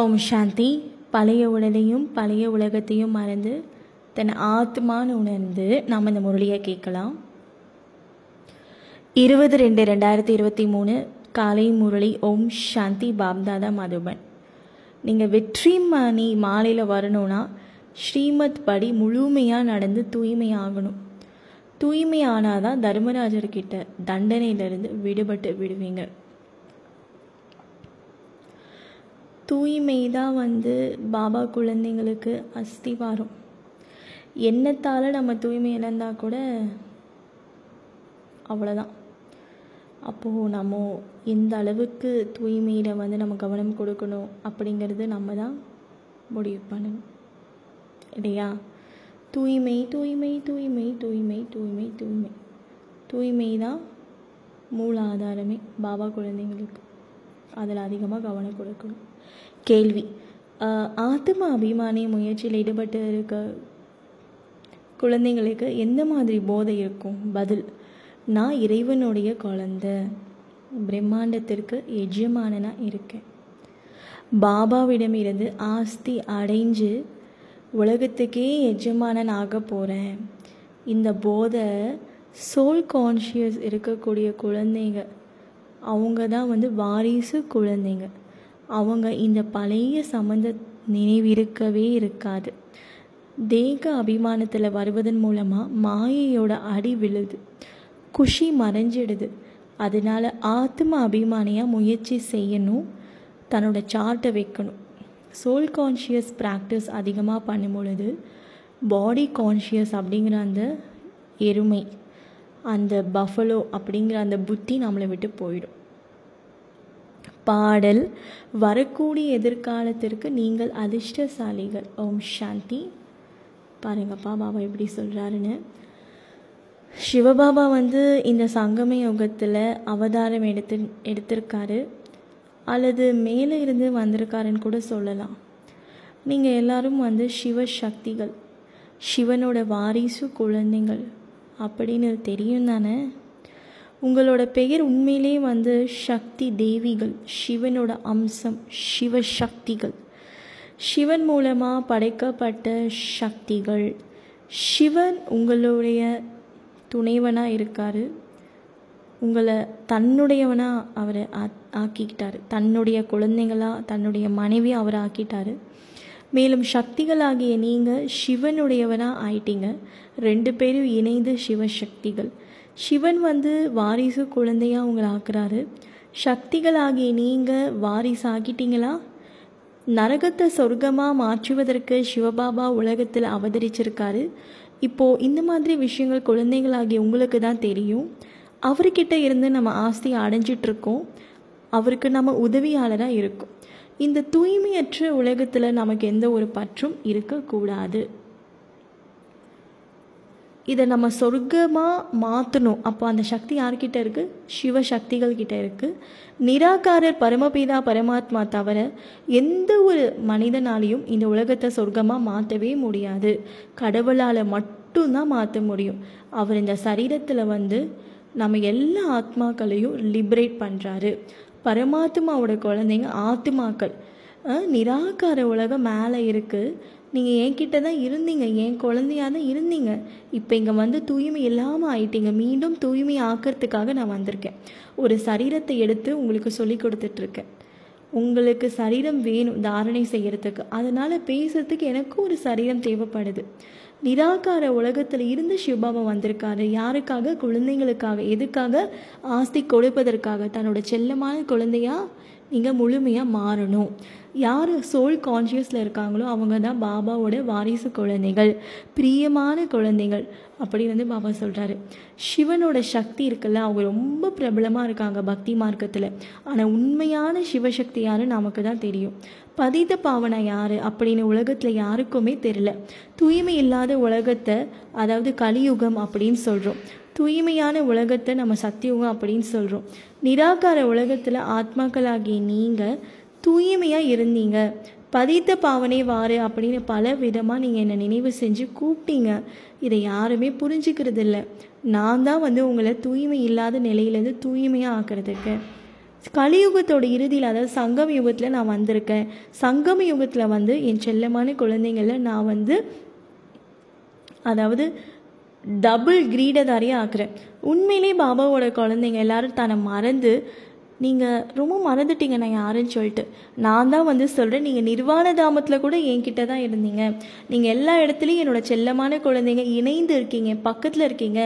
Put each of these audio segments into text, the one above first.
ஓம் சாந்தி. பழைய உடலையும் பழைய உலகத்தையும் மறந்து தன் ஆத்மான்னு உணர்ந்து நாம் இந்த முரளியை கேட்கலாம். இருபது ரெண்டு ரெண்டாயிரத்தி இருபத்தி மூணு காலை முரளி ஓம் சாந்தி பாப்தாதா மதுபன். நீங்கள் வெற்றி மணி மாலையில் வரணும்னா ஸ்ரீமத் படி முழுமையாக நடந்து தூய்மையாகணும். தூய்மையானால் தான் தர்மராஜர்கிட்ட தண்டனையிலிருந்து விடுபட்டு விடுவீங்க. தூய்மை தான் வந்து பாபா குழந்தைங்களுக்கு அஸ்திவாரம். எண்ணத்தால் நம்ம தூய்மை இழந்தால் கூட அவ்வளோதான் அப்போது நம்ம எந்த அளவுக்கு தூய்மையில் வந்து நம்ம கவனம் கொடுக்கணும் அப்படிங்கிறது நம்ம தான் முடிவு பண்ணணும். இல்லையா? தூய்மை தூய்மை தூய்மை தூய்மை தூய்மை தூய்மை. தூய்மை தான் மூல ஆதாரமே பாபா குழந்தைங்களுக்கு. அதில் அதிகமாக கவனம் கொடுக்கணும். கேள்வி. ஆத்ம அபிமானி முயற்சியில் ஈடுபட்டு இருக்க குழந்தைங்களுக்கு எந்த மாதிரி போதை இருக்கும்? பதில் நான் இறைவனுடைய குழந்த. பிரம்மாண்டத்திற்கு எஜமானனாக இருக்கேன். பாபாவிடம் இருந்து ஆஸ்தி அடைஞ்சு உலகத்துக்கே எஜமானன் ஆக போகிறேன் இந்த போதை சோல் கான்ஷியஸ் இருக்கக்கூடிய குழந்தைங்க அவங்க தான் வந்து வாரிசு குழந்தைங்க. அவங்க இந்த பழைய சம்மந்த நினைவிருக்கவே இருக்காது. தேக அபிமானத்தில் வருவதன் மூலமாக மாயையோட அடி விழுது. குஷி மறைஞ்சிடுது. அதனால் ஆத்ம அபிமானியாக முயற்சி செய்யணும். தன்னோட சார்ட்டை வைக்கணும். சோல் கான்ஷியஸ் ப்ராக்டிஸ் அதிகமாக பண்ணும் பொழுது பாடி கான்ஷியஸ் அப்படிங்கிற அந்த எருமை அந்த பஃபலோ அப்படிங்கிற அந்த புத்தி நம்மளை விட்டு போயிடும். பாடல் வரக்கூடிய எதிர்காலத்திற்கு நீங்கள் அதிர்ஷ்டசாலிகள். ஓம் சாந்தி. பாருங்கப்பா பாபா எப்படி சொல்கிறாருன்னு சிவபாபா வந்து இந்த சங்கம யோகத்தில் அவதாரம் எடுத்து எடுத்திருக்காரு. அல்லது மேலே இருந்து வந்திருக்காருன்னு கூட சொல்லலாம். நீங்கள் எல்லாரும் வந்து சிவ சக்திகள் சிவனோட வாரிசு குழந்தைங்கள் அப்படின்னு தெரியும் தானே உங்களோட பெயர் உண்மையிலேயே வந்து சக்தி தேவிகள் சிவனோட அம்சம் சிவசக்திகள். சிவன் மூலமாக படைக்கப்பட்ட சக்திகள். சிவன் உங்களுடைய துணைவனாக இருக்கார். உங்களை தன்னுடையவனாக அவரை ஆக்கிக்கிட்டார். தன்னுடைய குழந்தைங்களாக தன்னுடைய மனைவி அவர் ஆக்கிட்டார். மேலும் சக்திகளாகிய நீங்கள் சிவனுடையவனாக ஆயிட்டீங்க. ரெண்டு பேரும் இணைந்து சிவசக்திகள். சிவன் வந்து வாரிசு குழந்தையாக உங்களை ஆக்குறாரு. சக்திகளாகிய நீங்கள் வாரிசு ஆக்கிட்டீங்களா? நரகத்தை சொர்க்கமாக மாற்றுவதற்கு சிவபாபா உலகத்தில் அவதரிச்சிருக்காரு. இப்போது இந்த மாதிரி விஷயங்கள் குழந்தைகளாகிய உங்களுக்கு தான் தெரியும். அவர்கிட்ட இருந்து நம்ம ஆஸ்தியை அடைஞ்சிட்ருக்கோம். அவருக்கு நம்ம உதவியாளராக இருக்கும். இந்த தூய்மையற்ற உலகத்தில் நமக்கு எந்த ஒரு பற்றும் இருக்கக்கூடாது. இதை நம்ம சொர்க்கமாக மாற்றணும் அப்போ அந்த சக்தி யார்கிட்ட இருக்குது சிவ சக்திகள் கிட்ட இருக்குது நிராகாரர் பரமபிதா பரமாத்மா தவிர எந்த ஒரு மனிதனாலையும் இந்த உலகத்தை சொர்க்கமாக மாற்றவே முடியாது. கடவுளால் மட்டும்தான் மாற்ற முடியும். அவர் இந்த சரீரத்தில் வந்து நம்ம எல்லா ஆத்மாக்களையும் லிபரேட் பண்ணுறாரு பரமாத்மாவோட குழந்தைங்க ஆத்மாக்கள். நிராகார உலகம் மேலே இருக்குது நீங்கள் என்கிட்ட தான் இருந்தீங்க என் குழந்தையாக தான் இருந்தீங்க. இப்போ இங்கே வந்து தூய்மை இல்லாமல் ஆயிட்டீங்க. மீண்டும் தூய்மை ஆக்கிறதுக்காக நான் வந்திருக்கேன். ஒரு சரீரத்தை எடுத்து உங்களுக்கு சொல்லி கொடுத்துட்ருக்கேன். உங்களுக்கு சரீரம் வேணும் தாரணை செய்கிறதுக்கு அதனால் பேசுறதுக்கு எனக்கும் ஒரு சரீரம் தேவைப்படுது. நிராகார உலகத்தில் இருந்து சிவபாபா வந்திருக்காரு. யாருக்காக? குழந்தைங்களுக்காக. எதுக்காக? ஆஸ்தி கொடுப்பதற்காக. தன்னோட செல்லமான குழந்தையாக நீங்கள் முழுமையாக மாறணும். யார் சோல் கான்ஷியஸில் இருக்காங்களோ அவங்க தான் பாபாவோட வாரிசு குழந்தைகள். பிரியமான குழந்தைகள். அப்படின்னு வந்து பாபா சொல்கிறாரு சிவனோட சக்தி இருக்குல்ல அவங்க ரொம்ப பிரபலமாக இருக்காங்க பக்தி மார்க்கத்தில். ஆனால் உண்மையான சிவசக்தி யாருன்னு நமக்கு தான் தெரியும். பதித பாவனை யார் அப்படின்னு உலகத்தில் யாருக்குமே தெரியல. தூய்மை இல்லாத உலகத்தை அதாவது கலியுகம் அப்படின்னு சொல்கிறோம் தூய்மையான உலகத்தை நம்ம சத்தியுகம் அப்படின்னு சொல்கிறோம் நிராகார உலகத்தில் ஆத்மாக்களாகிய நீங்கள் தூய்மையாக இருந்தீங்க. பதித்த பாவனை வாரு அப்படின்னு பல விதமாக நீங்கள் என்னை நினைவு செஞ்சு கூப்பிட்டீங்க. இதை யாருமே புரிஞ்சுக்கிறது இல்லை நான் தான் வந்து உங்களை தூய்மை இல்லாத நிலையிலேருந்து தூய்மையாக ஆக்கிறதுக்கு. கலியுகத்தோட இறுதியில் அதாவது சங்கம் யுகத்தில் நான் வந்திருக்கேன். சங்கம யுகத்தில் வந்து என் செல்லமான குழந்தைங்கள நான் வந்து அதாவது டபுள் கிரீடதாரியாக ஆக்குறேன். உண்மையிலே பாபாவோட குழந்தைங்க எல்லாரும் தன்னை மறந்து நீங்கள் ரொம்ப மறந்துட்டீங்க நான் யாருன்னு சொல்லிட்டு. நான் தான் வந்து சொல்கிறேன் நீங்கள் நிர்வாண தாமத்தில் கூட என்கிட்ட தான் இருந்தீங்க. நீங்கள் எல்லா இடத்துலையும் என்னோட செல்லமான குழந்தைங்க இணைந்து இருக்கீங்க பக்கத்தில் இருக்கீங்க.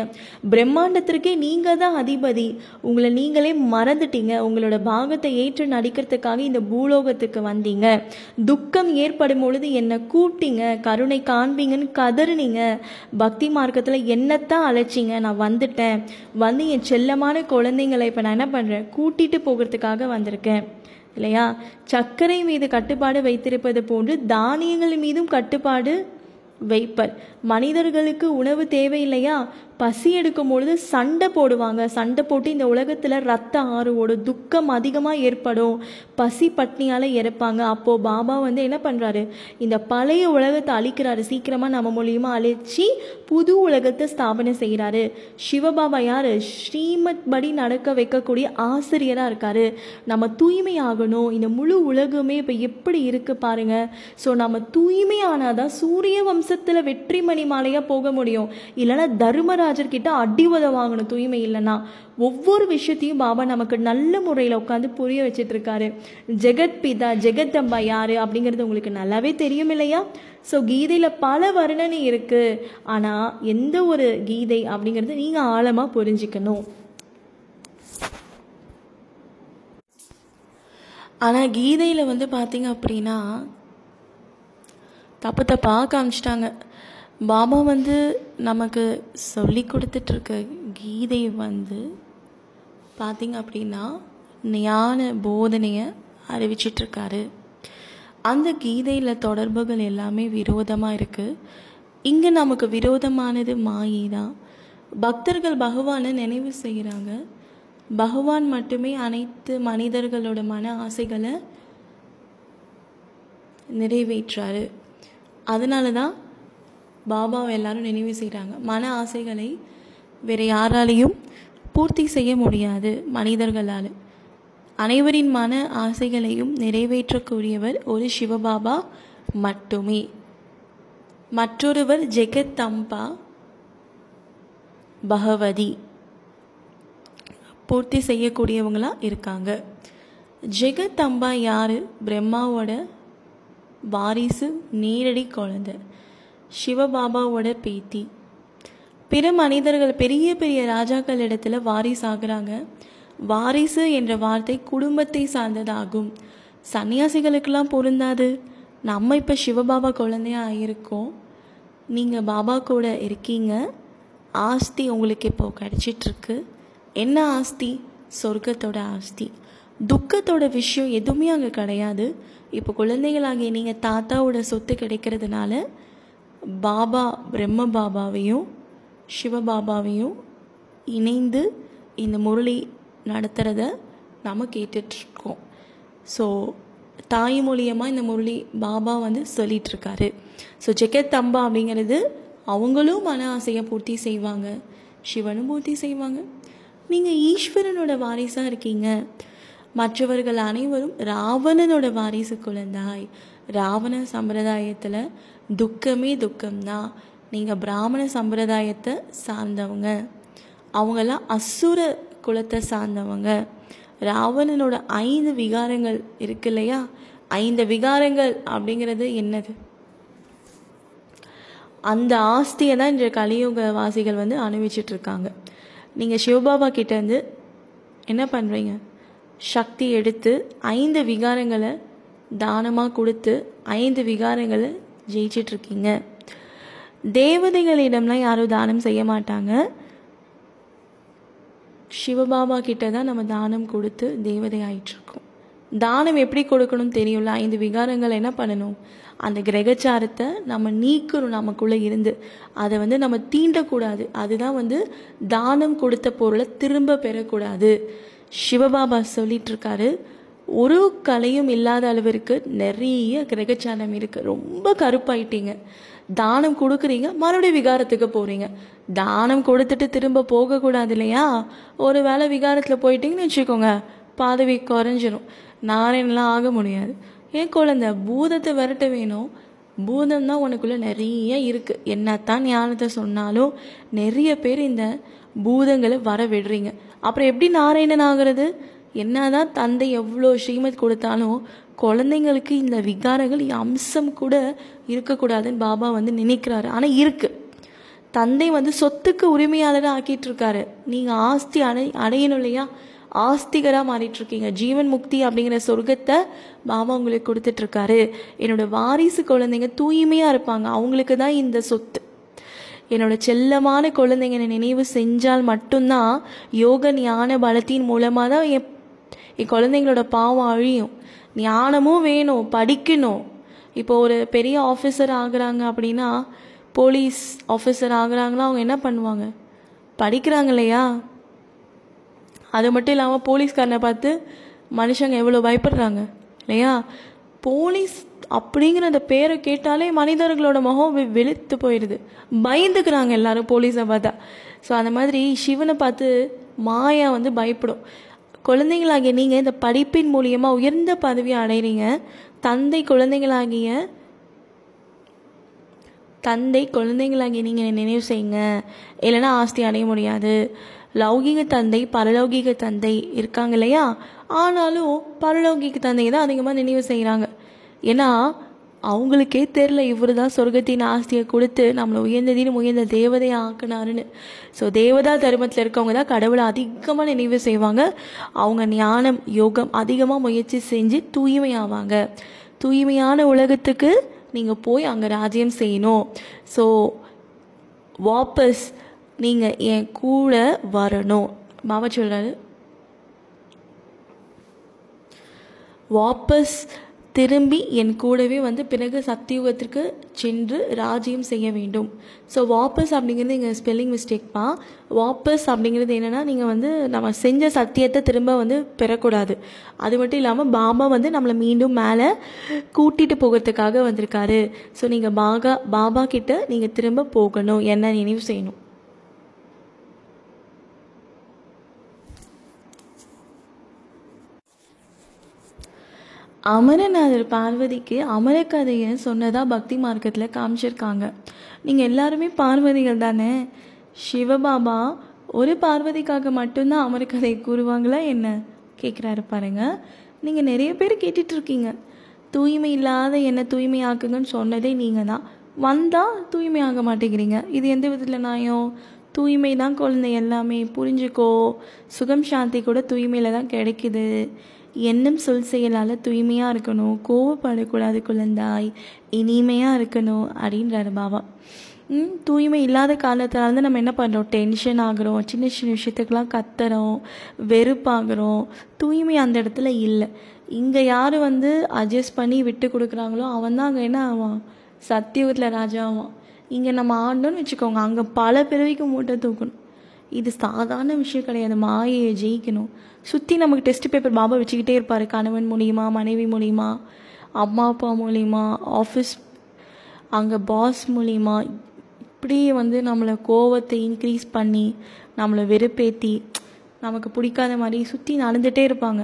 பிரம்மாண்டத்திற்கே நீங்கள் தான் அதிபதி. உங்களை நீங்களே மறந்துட்டீங்க. உங்களோட பாகத்தை ஏற்று நடிக்கிறதுக்காக இந்த பூலோகத்துக்கு வந்தீங்க. துக்கம் ஏற்படும் பொழுது என்னை கூட்டிங்க கருணை காண்பீங்கன்னு கதறுனீங்க. பக்தி மார்க்கத்தில் என்னத்தான் அழைச்சிங்க நான் வந்துட்டேன். வந்து என் செல்லமான குழந்தைங்களை இப்போ நான் என்ன பண்ணுறேன் கூட்டிகிட்டு போகிறதுக்காக வந்திருக்கேன். இல்லையா? சர்க்கரை மீது கட்டுப்பாடு வைத்திருப்பது போன்று தானியங்கள் மீதும் கட்டுப்பாடு வைப்பர். மனிதர்களுக்கு உணவு தேவையில்லையா? பசி எடுக்கும் பொழுது சண்டை போடுவாங்க. சண்டை போட்டு இந்த உலகத்தில் ரத்த ஆறு ஓடும் துக்கம் அதிகமாக ஏற்படும். பசி பட்னியால் இறப்பாங்க. அப்போது பாபா வந்து என்ன பண்ணுறாரு இந்த பழைய உலகத்தை அழிக்கிறாரு. சீக்கிரமாக நம்ம மூலியமாக அழிச்சு புது உலகத்தை ஸ்தாபனை செய்கிறாரு சிவபாபா யார்? ஸ்ரீமத் படி நடக்க வைக்கக்கூடிய ஆசிரியராக இருக்கார். நம்ம தூய்மை ஆகணும். இந்த முழு உலகமே இப்போ எப்படி இருக்குது பாருங்கள் ஸோ நம்ம தூய்மையானாதான் சூரிய வம்சத்தில் வெற்றி வெற்றிமணி மாலையாக போக முடியும். இல்லைன்னா தர்மராஜர் கிட்ட அடி உத வாங்கணும். தூய்மை இல்லைன்னா. ஒவ்வொரு விஷயத்தையும் பாபா நமக்கு நல்ல முறையில் உட்காந்து புரிய வச்சிட்டு இருக்காரு. ஜெகத் பிதா ஜெகத்தம்பா யாரு அப்படிங்கிறது உங்களுக்கு நல்லாவே தெரியும் இல்லையா? ஸோ கீதையில் பல வர்ணனை இருக்கு. ஆனால் எந்த ஒரு கீதை அப்படிங்கிறது நீங்கள் ஆழமாக புரிஞ்சுக்கணும். ஆனால் கீதையில் வந்து பார்த்தீங்க அப்படின்னா தப்பு தப்பாக காமிச்சிட்டாங்க. பாபா வந்து நமக்கு சொல்லி கொடுத்துட்ருக்க கீதை வந்து பார்த்திங்க அப்படின்னா ஞான போதனையை அறிவிச்சிட்ருக்காரு. அந்த கீதையில் தொடர்புகள் எல்லாமே விரோதமாக இருக்குது இங்கே நமக்கு விரோதமானது மாயை தான். பக்தர்கள் பகவானை நினைவு செய்கிறாங்க பகவான் மட்டுமே அனைத்து மனிதர்களோட மன ஆசைகளை நிறைவேற்றாரு. அதனால தான் பாபாவை எல்லாரும் நினைவு செய்கிறாங்க மன ஆசைகளை வேறு யாராலையும் பூர்த்தி செய்ய முடியாது மனிதர்களால். அனைவரின் மன ஆசைகளையும் நிறைவேற்றக்கூடியவர் ஒரு சிவபாபா மட்டுமே. மற்றொருவர் ஜெகத்தம்பா பகவதி. பூர்த்தி செய்யக்கூடியவங்களா இருக்காங்க. ஜெகத்தம்பா யார்? பிரம்மாவோட வாரிசு நேரடி குழந்தை. சிவபாபாவோட பேத்தி. பிற மனிதர்கள் பெரிய பெரிய ராஜாக்கள் இடத்துல வாரிசு ஆகுறாங்க. வாரிசு என்ற வார்த்தை குடும்பத்தை சார்ந்ததாகும். சன்னியாசிகளுக்கெல்லாம் பொருந்தாது. நம்ம இப்போ சிவபாபா குழந்தையா ஆகியிருக்கோம் நீங்கள் பாபா கூட இருக்கீங்க. ஆஸ்தி உங்களுக்கு இப்போ கிடச்சிட்ருக்கு. என்ன ஆஸ்தி? சொர்க்கத்தோட ஆஸ்தி. துக்கத்தோட விஷயம் எதுவுமே அங்கே கிடையாது. இப்போ குழந்தைகளாகிய நீங்கள் தாத்தாவோட சொத்து கிடைக்கிறதுனால பாபா பிரம்ம பாபாவையும் சிவபாபாவையும் இணைந்து இந்த முரளி நடத்துகிறத நம்ம கேட்டுட்ருக்கோம். ஸோ தாய் மூலியமாக இந்த முரளி பாபா வந்து சொல்லிகிட்ருக்காரு ஸோ ஜெகத் அம்பா அப்படிங்கிறது அவங்களும் மன ஆசையை பூர்த்தி செய்வாங்க. சிவனும் பூர்த்தி செய்வாங்க. நீங்கள் ஈஸ்வரனோட வாரிசாக இருக்கீங்க. மற்றவர்கள் அனைவரும் ராவணனோட வாரிசு குழந்தாய் ராவண சம்பிரதாயத்தில் துக்கமே துக்கம்தான் நீங்கள் பிராமண சம்பிரதாயத்தை சார்ந்தவங்க. அவங்கெல்லாம் அசுர குலத்தை சார்ந்தவங்க. ராவணனோட ஐந்து விகாரங்கள் இருக்கு இல்லையா? ஐந்து விகாரங்கள் அப்படிங்கிறது என்னது? அந்த ஆஸ்தியை தான் இன்றைய கலியுக வாசிகள் வந்து அனுபவிச்சுட்டு இருக்காங்க நீங்கள் சிவபாபா கிட்டேருந்து என்ன பண்ணுறீங்க சக்தி எடுத்து ஐந்து விகாரங்களை தானமாக கொடுத்து ஐந்து விகாரங்களை ஜெயிச்சிட்ருக்கீங்க. தேவதைகளிடம்லாம் யாரும் தானம் செய்ய மாட்டாங்க. சிவபாபா கிட்ட தான் நம்ம தானம் கொடுத்து தேவதை ஆயிட்டுருக்கோம் தானம் எப்படி கொடுக்கணும் தெரியும்ல? ஐந்து விகாரங்கள் என்ன பண்ணணும்? அந்த கிரகச்சாரத்தை நம்ம நீக்கணும் நமக்குள்ளே இருந்து. அதை வந்து நம்ம தீண்டக்கூடாது. அதுதான் வந்து தானம் கொடுத்த பொருளை திரும்ப பெறக்கூடாது. சிவபாபா சொல்லிட்டு இருக்காரு ஒரு கலையும் இல்லாத அளவிற்கு நிறைய கிரகச்சானம் இருக்குது ரொம்ப கருப்பாயிட்டீங்க. தானம் கொடுக்குறீங்க மறுபடியும் விகாரத்துக்கு போகிறீங்க தானம் கொடுத்துட்டு திரும்ப போகக்கூடாது இல்லையா? ஒரு வேளை விகாரத்தில் போயிட்டீங்கன்னு வச்சுக்கோங்க பாதவி குறைஞ்சிரும். நாராயணலாம் ஆக முடியாது. ஏன் குழந்தை பூதத்தை விரட்ட வேணும். பூதம் தான் உனக்குள்ளே நிறைய இருக்குது என்னத்தான் ஞானத்தை சொன்னாலும் நிறைய பேர் இந்த பூதங்களை வர விடுறீங்க அப்புறம் எப்படி நாராயணன் ஆகிறது? என்னதான் தந்தை எவ்வளோ ஸ்ரீமத் கொடுத்தாலும் குழந்தைங்களுக்கு இந்த விகாரங்கள் அம்சம் கூட இருக்கக்கூடாதுன்னு பாபா வந்து நினைக்கிறாரு. ஆனால் இருக்கு. தந்தை வந்து சொத்துக்கு உரிமையாளராக ஆக்கிட்டு இருக்காரு நீங்கள் ஆஸ்தி அடை அடையணும் இல்லையா? ஆஸ்திகராக மாறிட்டு இருக்கீங்க ஜீவன் முக்தி அப்படிங்கிற சொர்க்கத்தை பாபா உங்களுக்கு கொடுத்துட்ருக்காரு என்னோட வாரிசு குழந்தைங்க தூய்மையாக இருப்பாங்க. அவங்களுக்கு தான் இந்த சொத்து. என்னோட செல்லமான குழந்தைங்க நினைவு செஞ்சால் மட்டும்தான் யோக ஞான பலத்தின் மூலமாக தான் என் குழந்தைங்களோட பாவம் அழியும். ஞானமும் வேணும் படிக்கணும். இப்போ ஒரு பெரிய ஆஃபீஸர் ஆகுறாங்க அப்படின்னா போலீஸ் ஆஃபீஸர் ஆகுறாங்களா அவங்க என்ன பண்ணுவாங்க? படிக்கிறாங்க இல்லையா அது மட்டும் இல்லாமல் போலீஸ்காரனை பார்த்து மனுஷங்க எவ்வளோ பயப்படுறாங்க? இல்லையா? போலீஸ் அப்படிங்கிற அந்த பேரை கேட்டாலே மனிதர்களோட முகம் வெ- வெளுத்து போயிடுது. பயந்துக்கிறாங்க எல்லாரும் போலீஸை பார்த்தா. ஸோ அந்த மாதிரி சிவனை பார்த்து மாயா வந்து பயப்படும். குழந்தைங்களாகிய நீங்கள் இந்த படிப்பின் மூலியமாக உயர்ந்த பதவியை அடைகிறீங்க தந்தை குழந்தைங்களாகிய தந்தை குழந்தைங்களாகி நீங்கள் நினைவு செய்யுங்க. இல்லைன்னா ஆஸ்தி அடைய முடியாது. லௌகிக தந்தை பரலௌகிக தந்தை இருக்காங்க இல்லையா? ஆனாலும் பரலௌகிக தந்தையை தான் அதிகமாக நினைவு செய்கிறாங்க ஏன்னா அவங்களுக்கே தெரில இவர் தான் சொர்க்கத்தின் ஆஸ்தியை கொடுத்து நம்மளை உயர்ந்ததின் உயர்ந்த தேவதையை ஆக்குனாருன்னு. ஸோ தேவதா தர்மத்தில் இருக்கவங்க தான் கடவுளை அதிகமாக நினைவு செய்வாங்க. அவங்க ஞானம் யோகம் அதிகமாக முயற்சி செஞ்சு தூய்மையாவாங்க. தூய்மையான உலகத்துக்கு நீங்கள் போய் அங்கே ராஜ்யம் செய்யணும். ஸோ வாபஸ் நீங்கள் என் கூட வரணும். மாமா சொல்கிறாரு வாபஸ் திரும்பி என் கூடவே வந்து பிறகு சத்தியுகத்திற்கு சென்று ராஜ்யம் செய்ய வேண்டும். ஸோ வாபஸ் அப்படிங்கிறது இங்கே ஸ்பெல்லிங் மிஸ்டேக் தான். வாபஸ் அப்படிங்கிறது என்னென்னா நீங்கள் வந்து நம்ம செஞ்ச சத்தியத்தை திரும்ப வந்து பெறக்கூடாது. அது மட்டும் இல்லாமல் பாபா வந்து நம்மளை மீண்டும் மேலே கூட்டிகிட்டு போகிறதுக்காக வந்திருக்காரு. ஸோ நீங்கள் பாகா பாபா கிட்ட நீங்கள் திரும்ப போகணும். என்ன நினைவு செய்யணும்? அமரநாதர் பார்வதிக்கு அமரகதையை சொன்னதாக பக்தி மார்க்கத்தில் காமிச்சிருக்காங்க. நீங்கள் எல்லாருமே பார்வதிகள் தானே? சிவபாபா ஒரு பார்வதிக்காக மட்டும்தான் அமரக்கதை கூறுவாங்களா என்ன? கேட்குறாரு பாருங்க. நீங்கள் நிறைய பேர் கேட்டுட்ருக்கீங்க. தூய்மை இல்லாத என்ன தூய்மையாக்குங்கன்னு சொன்னதே நீங்கள் தான் வந்தால் தூய்மையாக மாட்டேங்கிறீங்க. இது எந்த விதத்தில் நாயம் தூய்மை தான் குழந்தை எல்லாமே. புரிஞ்சுக்கோ. சுகம் சாந்தி கூட தூய்மையில் தான் கிடைக்குது. எண்ணம் சொல் செயலால் தூய்மையாக இருக்கணும். கோவப்படக்கூடாது குழந்தாய். இனிமையாக இருக்கணும் அப்படின்றாரு பாபா. ம், தூய்மை இல்லாத காலத்தில் வந்து நம்ம என்ன பண்ணுறோம் டென்ஷன் ஆகுறோம். சின்ன சின்ன விஷயத்துக்கெல்லாம் கத்துறோம். வெறுப்பாகிறோம். தூய்மை அந்த இடத்துல இல்லை. இங்கே யார் வந்து அட்ஜஸ்ட் பண்ணி விட்டு கொடுக்குறாங்களோ அவன் தான் அங்கே என்ன ஆவான்? சத்தியத்தில் ராஜாவான். இங்கே நம்ம ஆடணும்னு வச்சுக்கோங்க. அங்கே பல பிறவிக்கு மூட்டை தூக்கணும். இது சாதாரண விஷயம் கிடையாது. மாயையை ஜெயிக்கணும். சுற்றி நமக்கு டெஸ்ட் பேப்பர் பாபா வச்சுக்கிட்டே இருப்பார். கணவன் மூலியமா மனைவி மூலியமா அம்மா அப்பா மூலியமா ஆஃபீஸ் அங்கே பாஸ் மூலியமா இப்படியே வந்து நம்மளை கோவத்தை இன்க்ரீஸ் பண்ணி நம்மளை வெறுப்பேற்றி நமக்கு பிடிக்காத மாதிரி சுற்றி நடந்துகிட்டே இருப்பாங்க.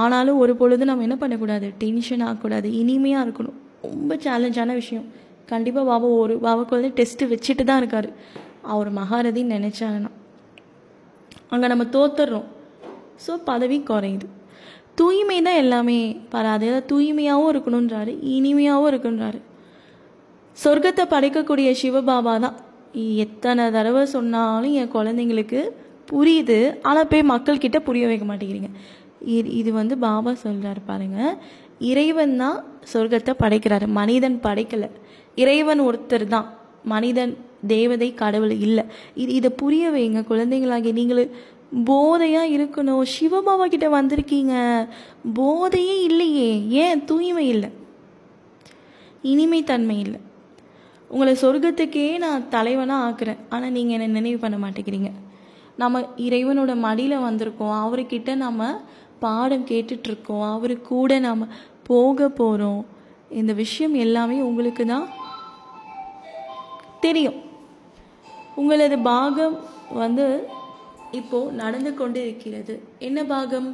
ஆனாலும் ஒரு பொழுது நம்ம என்ன பண்ணக்கூடாது? டென்ஷன் ஆகக்கூடாது. இனிமையாக இருக்கணும். ரொம்ப சேலஞ்சான விஷயம். கண்டிப்பாக பாபா ஒரு பாபாவுக்கு வந்து டெஸ்ட்டு வச்சுட்டு தான் இருக்காரு. அவர் மகாரதின்னு நினச்சாங்கன்னா. அங்கே நம்ம தோத்துடுறோம் ஸோ பதவி குறையுது. தூய்மை தான் எல்லாமே பாரு அதே தூய்மையாகவும் இருக்கணுன்றாரு இனிமையாகவும் இருக்குன்றாரு சொர்க்கத்தை படைக்கக்கூடிய சிவபாபா தான். எத்தனை தடவை சொன்னாலும் என் குழந்தைங்களுக்கு புரியுது. ஆனால் போய் மக்கள்கிட்ட புரிய வைக்க மாட்டேங்கிறீங்க. இது இது வந்து பாபா சொல்கிறாரு பாருங்கள் இறைவன் தான் சொர்க்கத்தை படைக்கிறாரு. மனிதன் படைக்கலை. இறைவன் ஒருத்தர் தான். மனிதன் தேவதை கடவுள் இல்லை. இது இதை புரிய வைங்க. குழந்தைங்களாகிய நீங்கள் போதையாக இருக்கணும். சிவபாபா கிட்ட வந்திருக்கீங்க. போதையே இல்லையே. ஏன்? தூய்மை இல்லை. இனிமைத்தன்மை இல்லை. உங்களை சொர்க்கத்துக்கே நான் தலைவனாக ஆக்குறேன். ஆனால் நீங்கள் என்னை நினைவு பண்ண மாட்டேங்கிறீங்க. நம்ம இறைவனோட மடியில் வந்திருக்கோம். அவர்கிட்ட நம்ம பாடம் கேட்டுட்ருக்கோம் அவரு கூட நாம் போக போகிறோம் இந்த விஷயம் எல்லாமே உங்களுக்கு தான் தெரியும். உங்களது பாகம் வந்து இப்போ நடந்து கொண்டு இருக்கிறது என்ன பாகம்?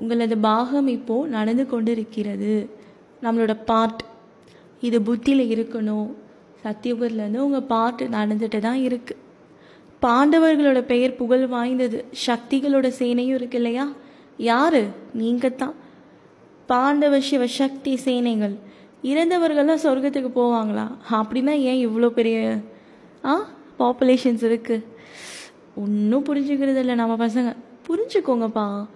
உங்களது பாகம் இப்போது நடந்து கொண்டு இருக்கிறது நம்மளோட பார்ட் இது புத்தியில் இருக்கணும். சத்தியபுரிலேருந்து உங்கள் பாட்டு நடந்துட்டு தான் இருக்குது பாண்டவர்களோட பெயர் புகழ் வாய்ந்தது. சக்திகளோட சேனையும் இருக்கு இல்லையா? யாரு? நீங்கள் தான் பாண்டவ சிவ சக்தி சேனைகள். இறந்தவர்கள்லாம் சொர்க்கத்துக்கு போவாங்களா? அப்படின்னா ஏன் இவ்வளோ பெரிய ஆ பாப்புலேஷன்ஸ் இருக்குது ஒன்றும் புரிஞ்சுக்கிறது இல்லை நம்ம பசங்க. புரிஞ்சுக்கோங்கப்பா.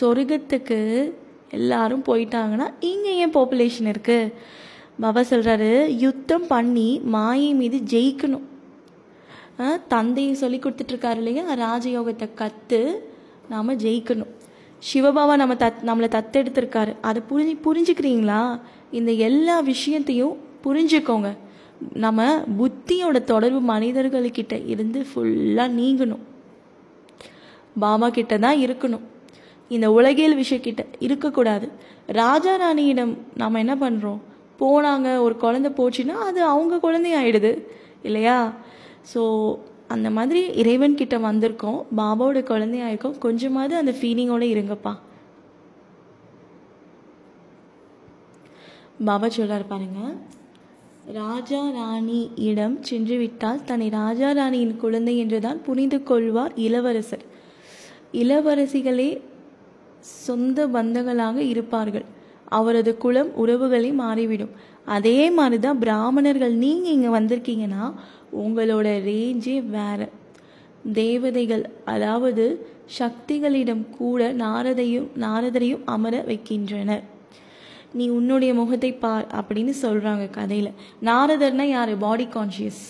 சொர்க்கத்துக்கு எல்லாரும் போயிட்டாங்கன்னா இங்கே ஏன் பாப்புலேஷன் இருக்குது பாபா சொல்கிறாரு யுத்தம் பண்ணி மாயை மீது ஜெயிக்கணும். ஆ, தந்தையை சொல்லி கொடுத்துட்ருக்காரு இல்லையா? ராஜயோகத்தை கற்று நாம் ஜெயிக்கணும். சிவபாபா நம்ம தத் நம்மளை தத்தெடுத்திருக்காரு. அதை புரிஞ்சு புரிஞ்சுக்கிறீங்களா? இந்த எல்லா விஷயத்தையும் புரிஞ்சுக்கோங்க. நம்ம புத்தியோட தொடர்பு மனிதர்கள்கிட்ட இருந்து ஃபுல்லாக நீங்கணும். பாபா கிட்ட தான் இருக்கணும். இந்த உலகியல் விஷயக்கிட்ட இருக்கக்கூடாது. ராஜா ராணியிடம் நாம் என்ன பண்ணுறோம் போனாங்க ஒரு குழந்தை போச்சுன்னா அது அவங்க குழந்தையாயிடுது. இல்லையா? ஸோ அந்த மாதிரி இறைவன் கிட்ட வந்திருக்கோம். பாபாவோட குழந்தையாயிருக்கோம். கொஞ்சமாவது அந்த ஃபீலிங்கோட இருங்கப்பா. பாபா சொல்றாரு பாருங்கள் ராஜா ராணி இடம் சென்று விட்டால் தன்னை ராஜா ராணியின் குழந்தை என்றுதான் புரிந்து கொள்வார் இளவரசர். இளவரசிகளே சொந்த பந்தங்களாக இருப்பார்கள். அவரது குலம் உறவுகளே மாறிவிடும். அதே மாதிரி தான் பிராமணர்கள். நீங்கள் இங்கே வந்திருக்கீங்கன்னா உங்களோட ரேஞ்சே வேற. தேவதைகள் அதாவது சக்திகளிடம் கூட நாரதையும் நாரதரையும் அமர வைக்கின்றனர். நீ உன்னுடைய முகத்தை பார் அப்படின்னு சொல்கிறாங்க கதையில். நாரதர்னா யார்? பாடி கான்ஷியஸ்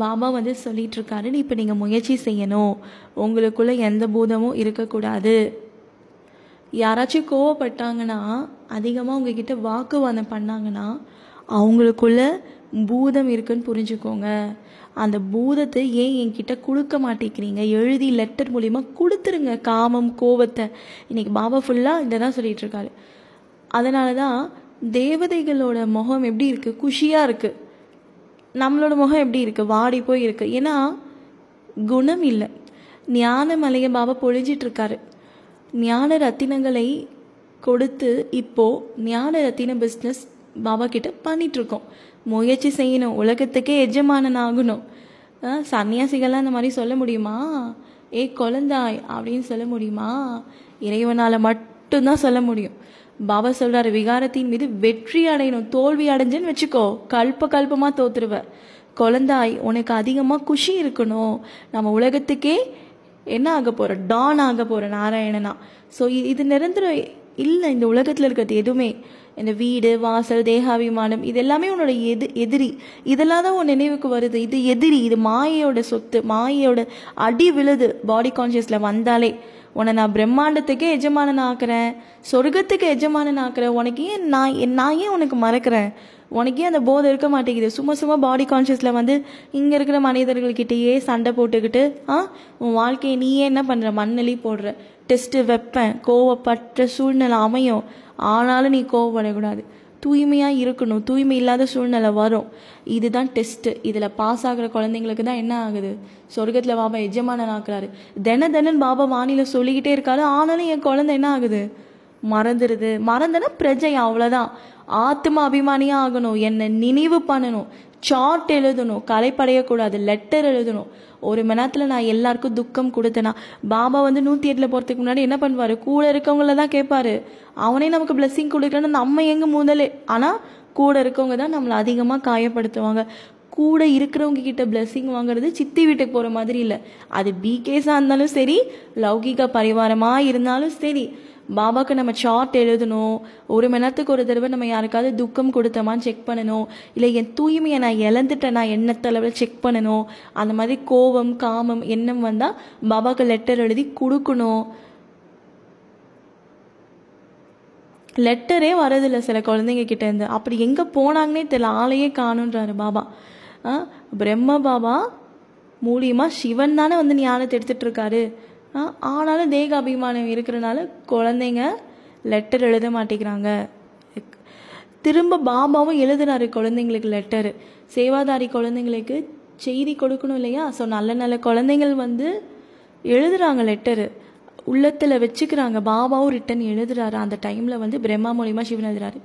பாபா வந்து சொல்லிகிட்ருக்காரு நீ இப்போ நீங்கள் முயற்சி செய்யணும். உங்களுக்குள்ள எந்த பூதமும் இருக்கக்கூடாது. யாராச்சும் கோவப்பட்டாங்கன்னா அதிகமாக உங்ககிட்ட வாக்குவாதம் பண்ணாங்கன்னா அவங்களுக்குள்ள பூதம் இருக்குன்னு புரிஞ்சுக்கோங்க. அந்த பூதத்தை ஏன் என்கிட்ட கொடுக்க மாட்டேங்கிறீங்க? எழுதி லெட்டர் மூலிமா கொடுத்துருங்க காமம் கோவத்தை. இன்றைக்கி பாபா ஃபுல்லாக இதை தான் சொல்லிகிட்ருக்காரு அதனால தான் தேவதைகளோட முகம் எப்படி இருக்குது குஷியாக இருக்குது நம்மளோட முகம் எப்படி இருக்குது வாடி போய் இருக்குது ஏன்னா குணம் இல்லை. ஞான மலைய பாபா பொழிஞ்சிட்ருக்காரு ஞான ரத்தினங்களை கொடுத்து இப்போது ஞான ரத்தின பிஸ்னஸ் பாபா கிட்ட பண்ணிகிட்ருக்கோம் முயற்சி செய்யணும். உலகத்துக்கே எஜமானன் ஆகணும். சன்னியாசிகள்லாம் இந்த மாதிரி சொல்ல முடியுமா? ஏ குழந்தாய் அப்படின்னு சொல்ல முடியுமா? இறைவனால் மட்டும்தான் சொல்ல முடியும். பாபா சொல்றாரு விகாரத்தின் மீது வெற்றி அடையணும் தோல்வி அடைஞ்சேன்னு வச்சுக்கோ கல்ப கல்பமா தோத்துருவ. குழந்தாய் உனக்கு அதிகமா குஷி இருக்கணும். நம்ம உலகத்துக்கே என்ன ஆக போற? டான் ஆக போற நாராயணனா. ஸோ இது நிரந்தரம் இல்லை இந்த உலகத்துல இருக்கிறது எதுவுமே. இந்த வீடு வாசல் தேகாபிமானம் இது எல்லாமே உன்னோட எது எதிரி. இதெல்லாம் தான் உன் நினைவுக்கு வருது. இது எதிரி இது மாயையோட சொத்து மாயையோட அடி விழுது. பாடி கான்சியஸ்ல வந்தாலே. உன்னை நான் பிரம்மாண்டத்துக்கே எஜமானன் ஆக்குறேன் சொர்க்கத்துக்கு எஜமானன் ஆக்குறேன் உனக்கு ஏன் நான் என் நான் ஏன் உனக்கு மறக்கிறேன்? உனக்கே அந்த போதை இருக்க மாட்டேங்குது? சும்மா சும்மா பாடி கான்ஷியஸில் வந்து இங்கே இருக்கிற மனிதர்கள்கிட்டயே சண்டை போட்டுக்கிட்டு ஆ? உன் வாழ்க்கையை நீயே என்ன பண்ணுற மண்ணலி போடுற. டெஸ்ட்டு வைப்பேன். கோவப்பட்ட சூழ்நிலை அமையும். ஆனாலும் நீ கோவப்படக்கூடாது. தூய்மையாக இருக்கணும். தூய்மை இல்லாத சூழ்நிலை வரும். இதுதான் டெஸ்ட்டு இதில் பாஸ் ஆகிற குழந்தைங்களுக்கு தான் என்ன ஆகுது? சொர்க்கத்தில் பாபா எஜமானன் ஆக்குறாரு. தின தினம் பாபா வானிலை சொல்லிக்கிட்டே இருக்காரு. ஆனாலும் என் குழந்தை என்ன ஆகுது? மறந்துடுது மறந்தனா பிரஜை அவ்வளோதான் ஆத்ம அபிமானியாக ஆகணும். என்னை நினைவு பண்ணணும். சார்ட் எழுதணும். கலைப்படையக்கூடாது. லெட்டர் எழுதணும். ஒரு மணி நேரத்தில் நான் எல்லாருக்கும் துக்கம் கொடுத்தேனா? பாபா வந்து நூற்றி எட்டில் போகிறதுக்கு முன்னாடி என்ன பண்ணுவார்? கூட இருக்கவங்கள தான் கேட்பாரு. அவனே நமக்கு பிளெஸ்ஸிங் கொடுக்கலன்னு நம்ம எங்கே முதலே? ஆனால் கூட இருக்கவங்க தான் நம்மளை அதிகமாக காயப்படுத்துவாங்க. கூட இருக்கிறவங்க கிட்ட பிளெஸ்ஸிங் வாங்குறது சித்தி வீட்டுக்கு போகிற மாதிரி இல்லை. அது பிகேஸாக இருந்தாலும் சரி லௌகிக பரிவாரமாக இருந்தாலும் சரி. பாபாவுக்கு நம்ம சார்ட் எழுதணும். ஒரு மணி நேரத்துக்கு ஒரு தடவை நம்ம யாருக்காவது துக்கம் கொடுத்தோமான்னு செக் பண்ணணும். இல்லை என் தூய்மையை நான் இழந்துட்டேன் நான் எண்ணத்தளவில் செக் பண்ணணும். அந்த மாதிரி கோபம் காமம் எண்ணம் வந்தால் பாபாவுக்கு லெட்டர் எழுதி கொடுக்கணும். லெட்டரே வரதில்லை சில குழந்தைங்க கிட்டேருந்து அப்படி எங்கே போனாங்கன்னே தெரியல. ஆளையே காணுன்றாரு பாபா. ஆ, பிரம்ம பாபா மூலியமாக சிவன் தானே வந்து ஞானத்தை எடுத்துகிட்டு இருக்காரு. ஆனாலும் தேக அபிமானம் இருக்கிறனால குழந்தைங்க லெட்டர் எழுத மாட்டேங்கிறாங்க. திரும்ப பாபாவும் எழுதுறாரு குழந்தைங்களுக்கு லெட்டர் சேவாதாரி குழந்தைங்களுக்கு செய்தி கொடுக்கணும் இல்லையா? ஸோ நல்ல நல்ல குழந்தைங்கள் வந்து எழுதுறாங்க லெட்டரு உள்ளத்தில் வச்சுக்கிறாங்க. பாபாவும் ரிட்டன் எழுதுறாரு. அந்த டைமில் வந்து பிரம்மா மூலியமாக சிவன் எழுதுறாரு.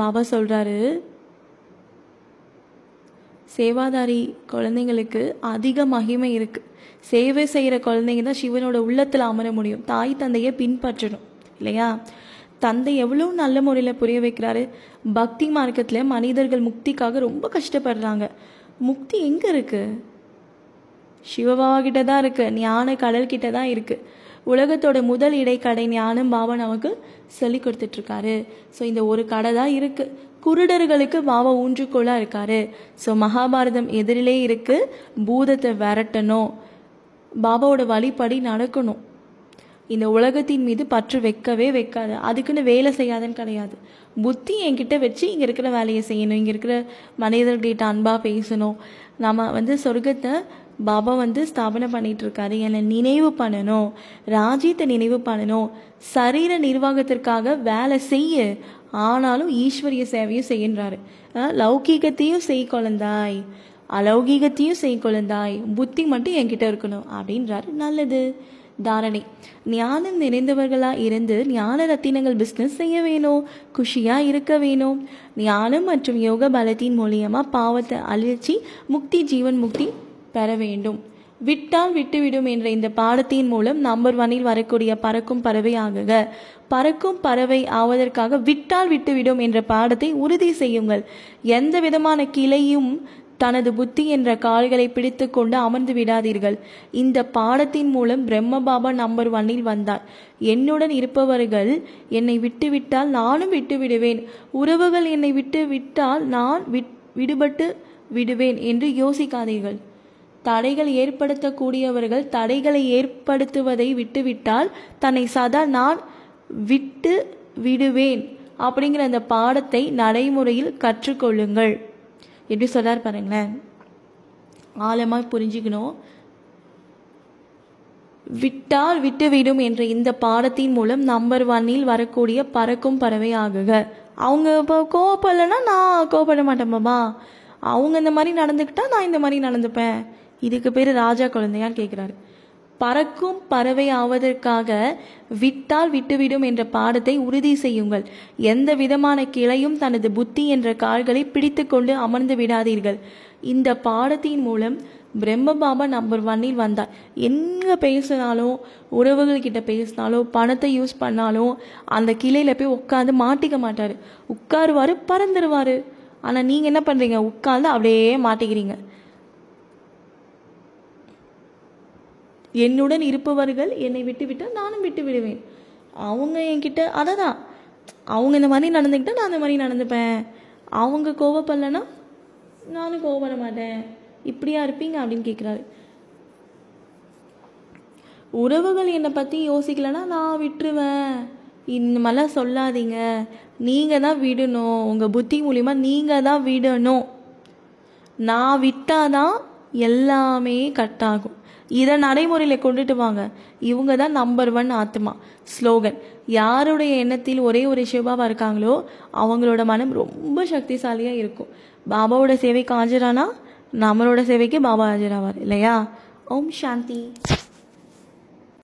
பாபா சொல்கிறாரு சேவாதாரி குழந்தைங்களுக்கு அதிக மகிமை இருக்குது சேவை செய்கிற குழந்தைங்க தான் சிவனோட உள்ளத்தில் அமர முடியும். தாய் தந்தையை பின்பற்றணும். இல்லையா? தந்தை எவ்வளோ நல்ல முறையில் புரிய வைக்கிறாரு? பக்தி மார்க்கத்தில் மனிதர்கள் முக்திக்காக ரொம்ப கஷ்டப்படுறாங்க. முக்தி எங்கே இருக்குது சிவபாவா கிட்ட தான் இருக்கு. ஞான கடல் கிட்ட தான் இருக்கு. உலகத்தோட முதல் இடைக்கடை ஞானம் பாபா நமக்கு சொல்லி கொடுத்துட்ருக்காரு ஸோ இந்த ஒரு கடை தான் இருக்குது குருடர்களுக்கு பாபா ஊன்றுகோலா இருக்காரு. ஸோ மகாபாரதம் எதிரிலே இருக்கு. பூதத்தை விரட்டணும். பாபாவோட வழிப்படி நடக்கணும். இந்த உலகத்தின் மீது பற்று வைக்கவே வைக்காது. அதுக்குன்னு வேலை செய்யாதுன்னு கிடையாது. புத்தி என்கிட்ட வச்சு இங்கே இருக்கிற வேலையை செய்யணும். இங்கே இருக்கிற மனிதர்கிட்ட அன்பாக பேசணும். நம்ம வந்து சொர்க்கத்தை பாபா வந்து ஸ்தாபனை பண்ணிட்டு இருக்காரு என்னை நினைவு பண்ணணும். ராஜ்யத்தை நினைவு பண்ணணும். சரீர நிர்வாகத்திற்காக வேலை செய்ய. ஆனாலும் ஈஸ்வரிய சேவையும் செய்கின்றாரு. லௌகீகத்தையும் செய் குழந்தாய். அலௌகீகத்தையும் செய் குழந்தாய். புத்தி மட்டும் என்கிட்ட இருக்கணும். அப்படின்றாரு. நல்லது. தாரணை. ஞானம் நிறைந்தவர்களா இருந்து ஞான ரத்தினங்கள் பிஸ்னஸ் செய்ய வேணும். குஷியா இருக்க வேணும். ஞானம் மற்றும் யோக பலத்தின் மூலியமா பாவத்தை அழிச்சி முக்தி ஜீவன் முக்தி பெற வேண்டும் விட்டால் விட்டுவிடும் என்ற இந்த பாடத்தின் மூலம் நம்பர் ஒனில் வரக்கூடிய பறக்கும் பறவை ஆகுக. பறக்கும் பறவை ஆவதற்காக விட்டால் விட்டுவிடும் என்ற பாடத்தை உறுதி செய்யுங்கள். எந்த விதமான கிளையும் தனது புத்தி என்ற கால்களை பிடித்து கொண்டு அமர்ந்து விடாதீர்கள். இந்த பாடத்தின் மூலம் பிரம்ம பாபா நம்பர் ஒன்னில் வந்தார். என்னுடன் இருப்பவர்கள் என்னை விட்டுவிட்டால் நானும் விட்டுவிடுவேன். உறவுகள் என்னை விட்டு விட்டால் நான் விட் விடுபட்டு விடுவேன் என்று யோசிக்காதீர்கள். தடைகள் ஏற்படுத்தக்கூடியவர்கள் தடைகளை ஏற்படுத்துவதை விட்டுவிட்டால் தன்னை சதா நான் விட்டு விடுவேன் அப்படிங்கிற அந்த பாடத்தை நடைமுறையில் கற்றுக்கொள்ளுங்கள். எப்படி சொல்றார் பாருங்களேன். ஆழமாக புரிஞ்சுக்கணும். விட்டால் விட்டுவிடும் என்ற இந்த பாடத்தின் மூலம் நம்பர் ஒன்னில் வரக்கூடிய பறக்கும் பறவை ஆகுக. அவங்க இப்போ கோவப்படலைன்னா நான் கோவப்பட மாட்டேன் பாபா அவங்க இந்த மாதிரி நடந்துக்கிட்டா நான் இந்த மாதிரி நடந்துப்பேன். இதுக்கு பேர் ராஜா குழந்தையான்னு கேட்குறாரு பறக்கும் பறவை ஆவதற்காக விட்டால் விட்டுவிடும் என்ற பாடத்தை உறுதி செய்யுங்கள். எந்த விதமான கிளையும் தனது புத்தி என்ற கால்களை பிடித்து கொண்டு அமர்ந்து விடாதீர்கள். இந்த பாடத்தின் மூலம் பிரம்ம பாபா நம்பர் ஒன்னில் வந்தார். எங்கே பேசினாலும் உறவுகள்கிட்ட பேசினாலும் பணத்தை யூஸ் பண்ணாலும் அந்த கிளையில் போய் உட்காந்து மாட்டிக்க மாட்டார். உட்காருவார் பறந்துடுவார் ஆனால் நீங்கள் என்ன பண்ணுறீங்க உட்காந்து அப்படியே மாட்டிக்கிறீங்க. என்னுடன் இருப்பவர்கள் என்னை விட்டு விட்டால் நானும் விட்டு விடுவேன் அவங்க என்கிட்ட அதை தான் அவங்க இந்த மாதிரி நடந்துக்கிட்டா நான் இந்த மாதிரி நடந்துப்பேன். அவங்க கோவப்படலைன்னா நானும் கோவப்பட மாட்டேன். இப்படியா இருப்பீங்க அப்படின்னு கேட்குறாரு உறவுகள் என்னை பற்றி யோசிக்கலைன்னா நான் விட்டுருவேன். இந்த மாதிரிலாம் சொல்லாதீங்க. நீங்கள் தான் விடணும். உங்கள் புத்தி மூலிமா நீங்கள் தான் விடணும். நான் விட்டாதான் எல்லாமே கட் ஆகும். இதை நடைமுறையில் கொண்டுட்டு வாங்க. இவங்க தான் நம்பர் ஒன் ஆத்மா. ஸ்லோகன். யாருடைய எண்ணத்தில் ஒரே ஒரு சிவாவாக இருக்காங்களோ அவங்களோட மனம் ரொம்ப சக்திசாலியாக இருக்கும். பாபாவோட சேவைக்கு ஆஜரானா? நம்மளோட சேவைக்கு பாபா ஆஜராவார். இல்லையா? ஓம் சாந்தி.